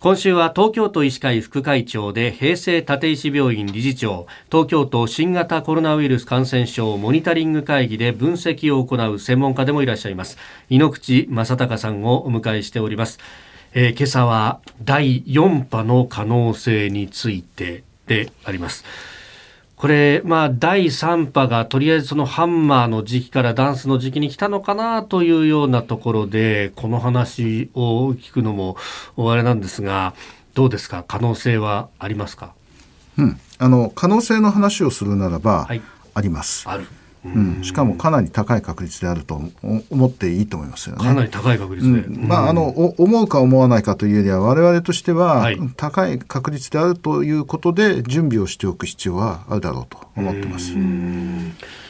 今週は東京都医師会副会長で平成立石病院理事長。東京都新型コロナウイルス感染症モニタリング会議で分析を行う専門家でもいらっしゃいます。井ノ口正隆さんをお迎えしております、えー、今朝は第4波の可能性についてであります。これ、まあ、第3波がとりあえずそのハンマーの時期からダンスの時期に来たのかなというようなところで、この話を聞くのもあれなんですが、どうですか、可能性はありますか？うん、あの可能性の話をするならば、はい、あります。ある。うん、しかもかなり高い確率であると思っていいと思いますよね。かなり高い確率で、うん、まああの思うか思わないかというよりは我々としては、高い確率であるということで準備をしておく必要はあるだろうと思ってます。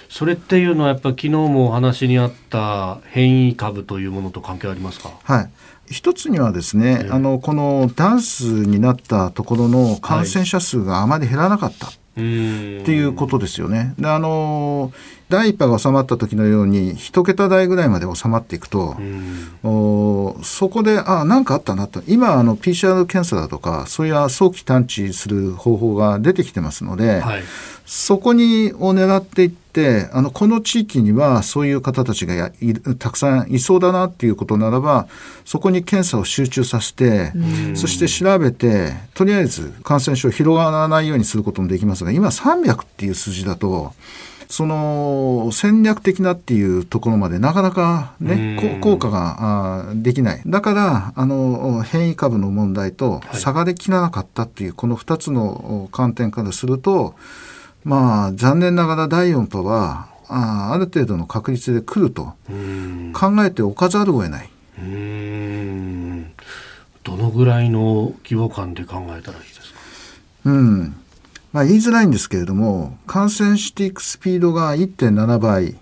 それっていうのはやっぱ昨日もお話にあった変異株というものと関係ありますか？はい。一つにはですね、あのこのダンスになったところの感染者数があまり減らなかった。はいっていうことですよね。であの第1波が収まった時のように一桁台ぐらいまで収まっていくと、おそこであ何かあったなと。今あの PCR 検査だとかそういう早期探知する方法が出てきてますので、はい、そこにを狙っていってあのこの地域にはそういう方たちがたくさんいそうだなっていうことならばそこに検査を集中させてそして調べてとりあえず感染症広がらないようにすることもできますが今300っていう数字だと。その戦略的なっていうところまでなかなかね効果ができない。だからあの変異株の問題と差ができなかったっていう、この2つの観点からするとまあ残念ながら第4波はあある程度の確率で来ると考えておかざるを得ない。どのぐらいの規模感で考えたらいいですか？うんまあ、言いづらいんですけれども感染していくスピードが1.7倍。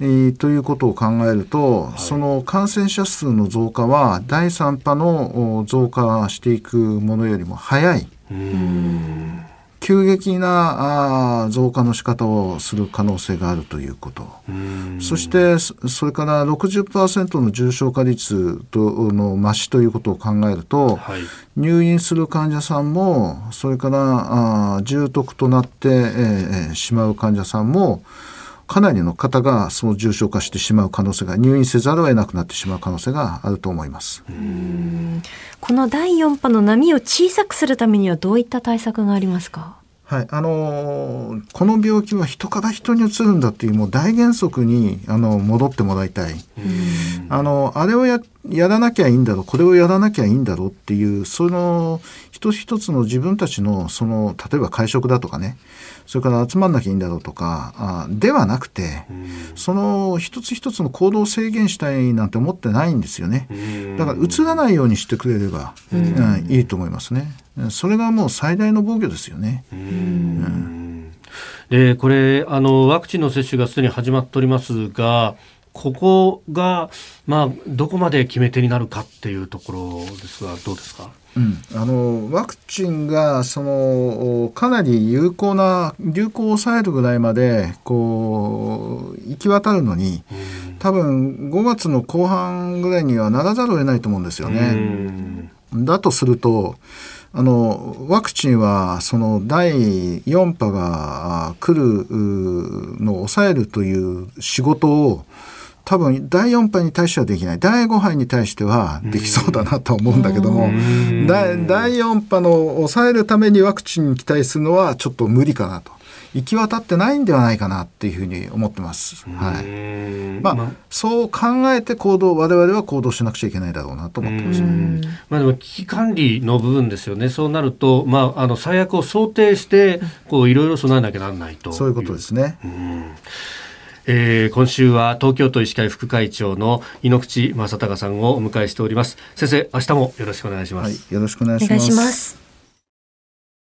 えー、ということを考えると、はい、その感染者数の増加は第3波の増加していくものよりも早い。急激なあ増加の仕方をする可能性があるということ。そしてそれから60%の重症化率との増しということを考えると、はい、入院する患者さんもそれからあ重篤となって、えー、しまう患者さんもかなりの方がその重症化してしまう可能性が入院せざるを得なくなってしまう可能性があると思います。この第4波の波を小さくするためにはどういった対策がありますか？はい、あのー、この病気は人から人にうつるんだっていうもう大原則にあの戻ってもらいたい。あのあれをややらなきゃいいんだろうこれをやらなきゃいいんだろうっていうその一つ一つの自分たちのその例えば会食だとかね。それから集まんなきゃいいんだろうとかあではなくてその一つ一つの行動を制限したいなんて思ってないんですよね。だからうつらないようにしてくれれば、うん、いいと思いますね。それがもう最大の防御ですよね。うん。でこれあのワクチンの接種がすでに始まっておりますがここが、まあ、どこまで決め手になるかっていうところですがどうですか？うん、あのワクチンがそのかなり有効な流行を抑えるぐらいまでこう行き渡るのに多分5月の後半ぐらいにはならざるを得ないと思うんですよね。だとするとあのワクチンはその第4波が来るのを抑えるという仕事を多分第4波に対してはできない第5波に対してはできそうだなと思うんだけども第4波の抑えるためにワクチンに期待するのはちょっと無理かなと。行き渡ってないんではないかなっていうふうに思ってます。はい。まあ、そう考えて行動、我々は行動しなくちゃいけないだろうなと思ってます。まあでも危機管理の部分ですよね。そうなると、まあ、あの最悪を想定して、こういろいろ備えなきゃならないとそういうことですね。えー、今週は東京都医師会副会長の井ノ口正孝さんをお迎えしております。先生明日もよろしくお願いします、はい、よろしくお願いします。